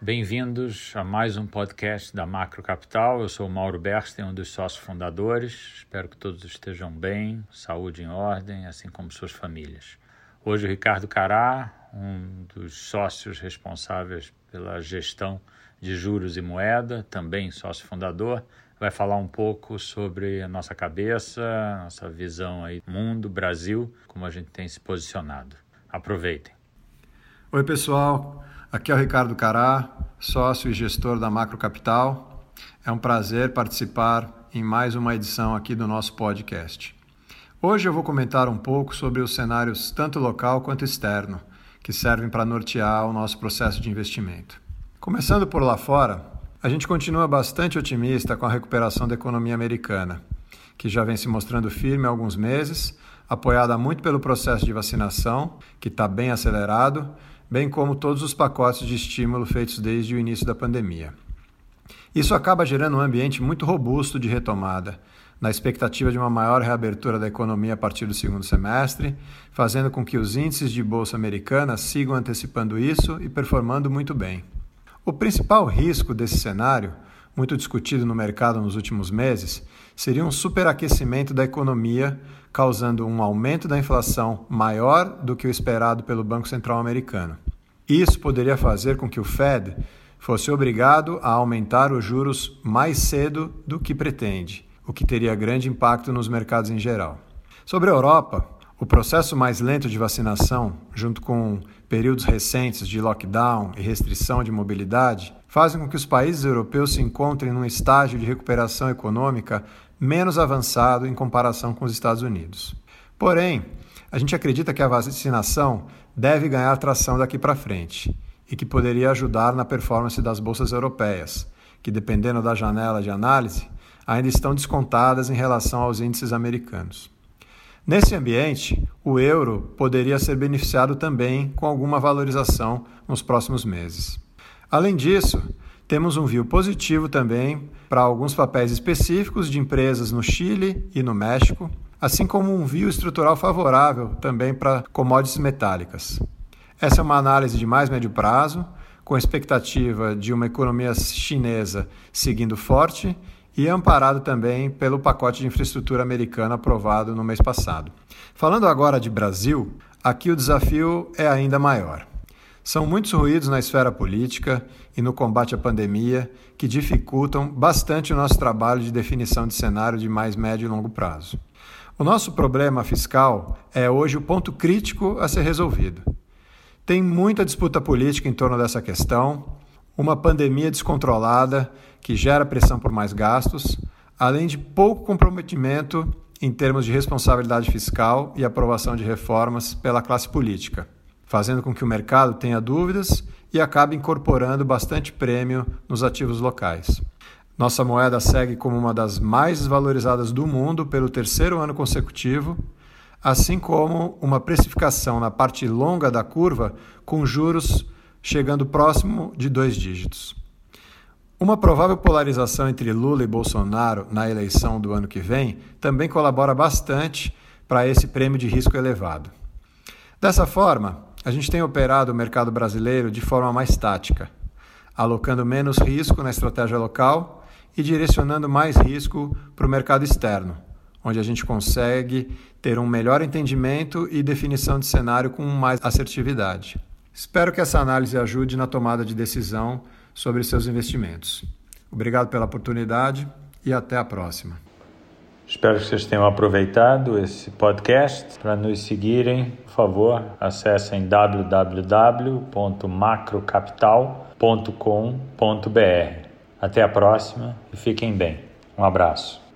Bem-vindos a mais um podcast da Macro Capital. Eu sou Mauro Bersten, um dos sócios fundadores. Espero que todos estejam bem, saúde em ordem, assim como suas famílias. Hoje o Ricardo Cará, um dos sócios responsáveis pela gestão de juros e moeda, também sócio fundador, vai falar um pouco sobre a nossa cabeça, nossa visão aí mundo, Brasil, como a gente tem se posicionado. Aproveitem. Oi, pessoal. Aqui é o Ricardo Cará, sócio e gestor da Macro Capital. É um prazer participar em mais uma edição aqui do nosso podcast. Hoje eu vou comentar um pouco sobre os cenários tanto local quanto externo, que servem para nortear o nosso processo de investimento. Começando por lá fora, a gente continua bastante otimista com a recuperação da economia americana, que já vem se mostrando firme há alguns meses, apoiada muito pelo processo de vacinação, que está bem acelerado, bem como todos os pacotes de estímulo feitos desde o início da pandemia. Isso acaba gerando um ambiente muito robusto de retomada, na expectativa de uma maior reabertura da economia a partir do segundo semestre, fazendo com que os índices de bolsa americana sigam antecipando isso e performando muito bem. O principal risco desse cenário, muito discutido no mercado nos últimos meses, seria um superaquecimento da economia causando um aumento da inflação maior do que o esperado pelo Banco Central americano. Isso poderia fazer com que o Fed fosse obrigado a aumentar os juros mais cedo do que pretende, o que teria grande impacto nos mercados em geral. Sobre a Europa, o processo mais lento de vacinação, junto com períodos recentes de lockdown e restrição de mobilidade, fazem com que os países europeus se encontrem num estágio de recuperação econômica menos avançado em comparação com os Estados Unidos. Porém, a gente acredita que a vacinação deve ganhar tração daqui para frente e que poderia ajudar na performance das bolsas europeias, que, dependendo da janela de análise, ainda estão descontadas em relação aos índices americanos. Nesse ambiente, o euro poderia ser beneficiado também com alguma valorização nos próximos meses. Além disso, temos um view positivo também para alguns papéis específicos de empresas no Chile e no México, assim como um view estrutural favorável também para commodities metálicas. Essa é uma análise de mais médio prazo, com expectativa de uma economia chinesa seguindo forte e amparado também pelo pacote de infraestrutura americano aprovado no mês passado. Falando agora de Brasil, aqui o desafio é ainda maior. São muitos ruídos na esfera política e no combate à pandemia que dificultam bastante o nosso trabalho de definição de cenário de mais médio e longo prazo. O nosso problema fiscal é hoje o ponto crítico a ser resolvido. Tem muita disputa política em torno dessa questão, uma pandemia descontrolada que gera pressão por mais gastos, além de pouco comprometimento em termos de responsabilidade fiscal e aprovação de reformas pela classe política fazendo com que o mercado tenha dúvidas e acabe incorporando bastante prêmio nos ativos locais. Nossa moeda segue como uma das mais valorizadas do mundo pelo terceiro ano consecutivo, assim como uma precificação na parte longa da curva com juros chegando próximo de dois dígitos. Uma provável polarização entre Lula e Bolsonaro na eleição do ano que vem também colabora bastante para esse prêmio de risco elevado. Dessa forma, a gente tem operado o mercado brasileiro de forma mais tática, alocando menos risco na estratégia local e direcionando mais risco para o mercado externo, onde a gente consegue ter um melhor entendimento e definição de cenário com mais assertividade. Espero que essa análise ajude na tomada de decisão sobre seus investimentos. Obrigado pela oportunidade e até a próxima. Espero que vocês tenham aproveitado esse podcast. Para nos seguirem, por favor, acessem www.macrocapital.com.br. Até a próxima e fiquem bem. Um abraço.